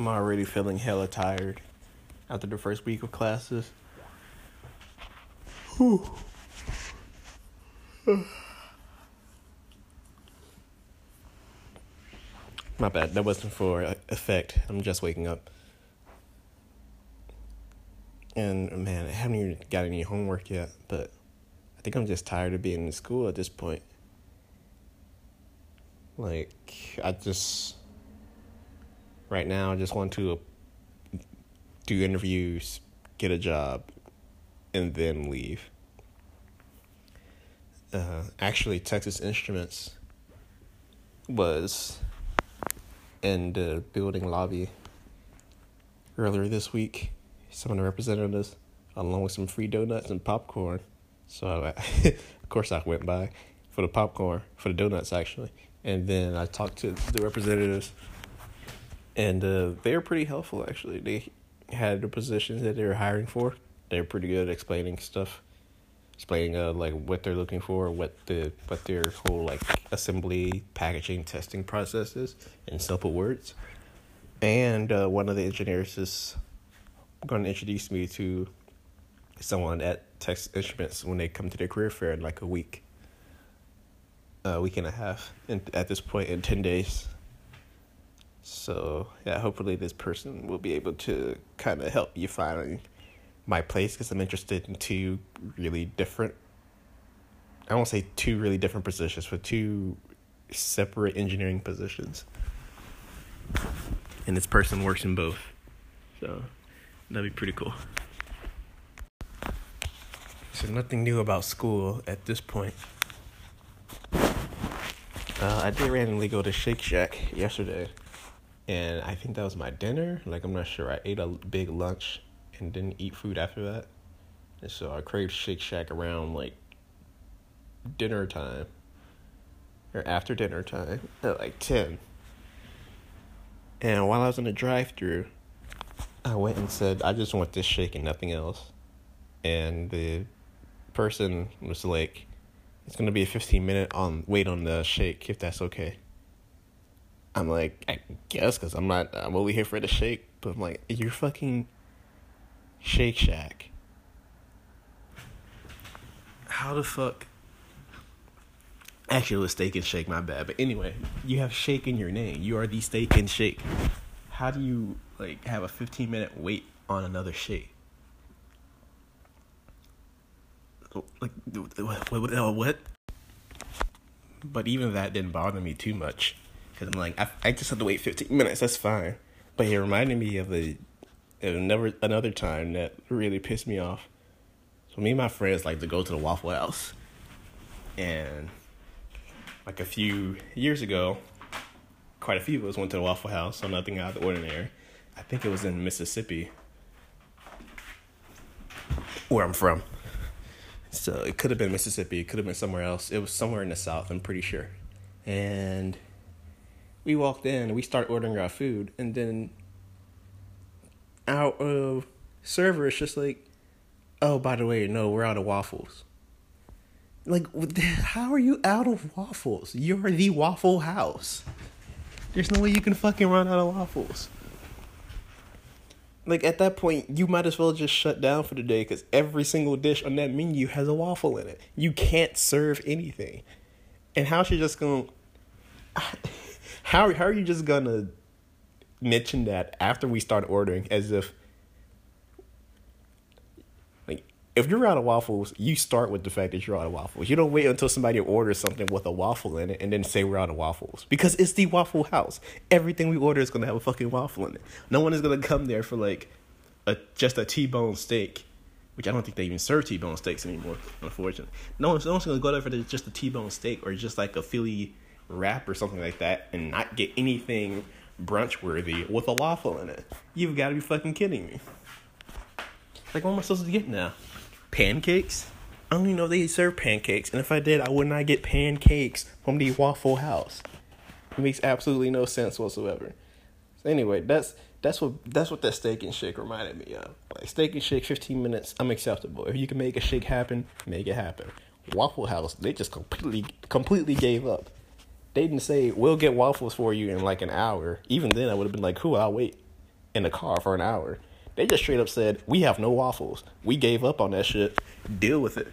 I'm already feeling hella tired after the first week of classes. Whew. My bad. That wasn't for uh, effect. I'm just waking up. And man, I haven't even got any homework yet, but I think I'm just tired of being in school at this point. Like, I just, right now, I just want to do interviews, get a job, and then leave. Uh, actually, Texas Instruments was in the building lobby earlier this week. Some of the representatives, along with some free donuts and popcorn. So, I, of course, I went by for the popcorn, for the donuts, actually. And then I talked to the representatives, and uh, they were pretty helpful, actually. They had the positions that they were hiring for. They're pretty good at explaining stuff explaining uh, like what they're looking for, what the what their whole like assembly, packaging, testing process is in simple words. And uh, one of the engineers is going to introduce me to someone at Texas Instruments when they come to their career fair in like a week, a week and a half, and at this point in ten days. So yeah, hopefully this person will be able to kind of help you find my place because I'm interested in two really different. I won't say two really different positions, but two separate engineering positions. And this person works in both. So that'd be pretty cool. So nothing new about school at this point. Uh, I did randomly go to Shake Shack yesterday, and I think that was my dinner. Like I'm not sure. I ate a big lunch and didn't eat food after that. And so I craved Shake Shack around like dinner time or after dinner time at like 10. And while I was in the drive through, I went and said, I just want this shake and nothing else. And the person was like, it's going to be a 15 minute on wait on the shake if that's okay. I'm like, I guess because I'm not, I'm over here for the shake. But I'm like, you're fucking Shake Shack. How the fuck? Actually, it was Steak and Shake, my bad. But anyway, you have Shake in your name. You are the Steak and Shake. How do you like have a 15 minute wait on another shake? Oh, like what? What? what? But even that didn't bother me too much because I'm like, I, I just have to wait 15 minutes. That's fine. But it reminded me of the and never another time that really pissed me off. So me and my friends like to go to the Waffle House, and like a few years ago, quite a few of us went to the Waffle House. So nothing out of the ordinary. I think it was in Mississippi, where I'm from. So it could have been Mississippi. It could have been somewhere else. It was somewhere in the South. I'm pretty sure. And we walked in and we started ordering our food, and then out of server, it's just like, oh, by the way, no, we're out of waffles. Like, how are you out of waffles? You're the Waffle House. There's no way you can fucking run out of waffles. Like, at that point, you might as well just shut down for the day because every single dish on that menu has a waffle in it. You can't serve anything. And how you just gonna. How, how are you just gonna mention that after we start ordering as if like if you're out of waffles, you start with the fact that you're out of waffles. You don't wait until somebody orders something with a waffle in it and then say we're out of waffles. Because it's the Waffle House. Everything we order is gonna have a fucking waffle in it. No one is gonna come there for like a just a T bone steak. Which I don't think they even serve T bone steaks anymore, unfortunately. No one's, no one's gonna go there for just a T bone steak or just like a Philly wrap or something like that and not get anything brunch worthy with a waffle in it. You've got to be fucking kidding me. Like, what am I supposed to get now? Pancakes? I don't even know they serve pancakes, and if I did, I would not get pancakes from the Waffle House. It makes absolutely no sense whatsoever. So anyway, that's that's what that's what that steak and shake reminded me of. Like steak and shake, fifteen minutes, I'm acceptable. If you can make a shake happen, make it happen. Waffle House, they just completely completely gave up they didn't say we'll get waffles for you in like an hour. Even then, I would have been like, cool, I'll wait. in the car for an hour. They just straight up said, "We have no waffles. We gave up on that shit. Deal with it."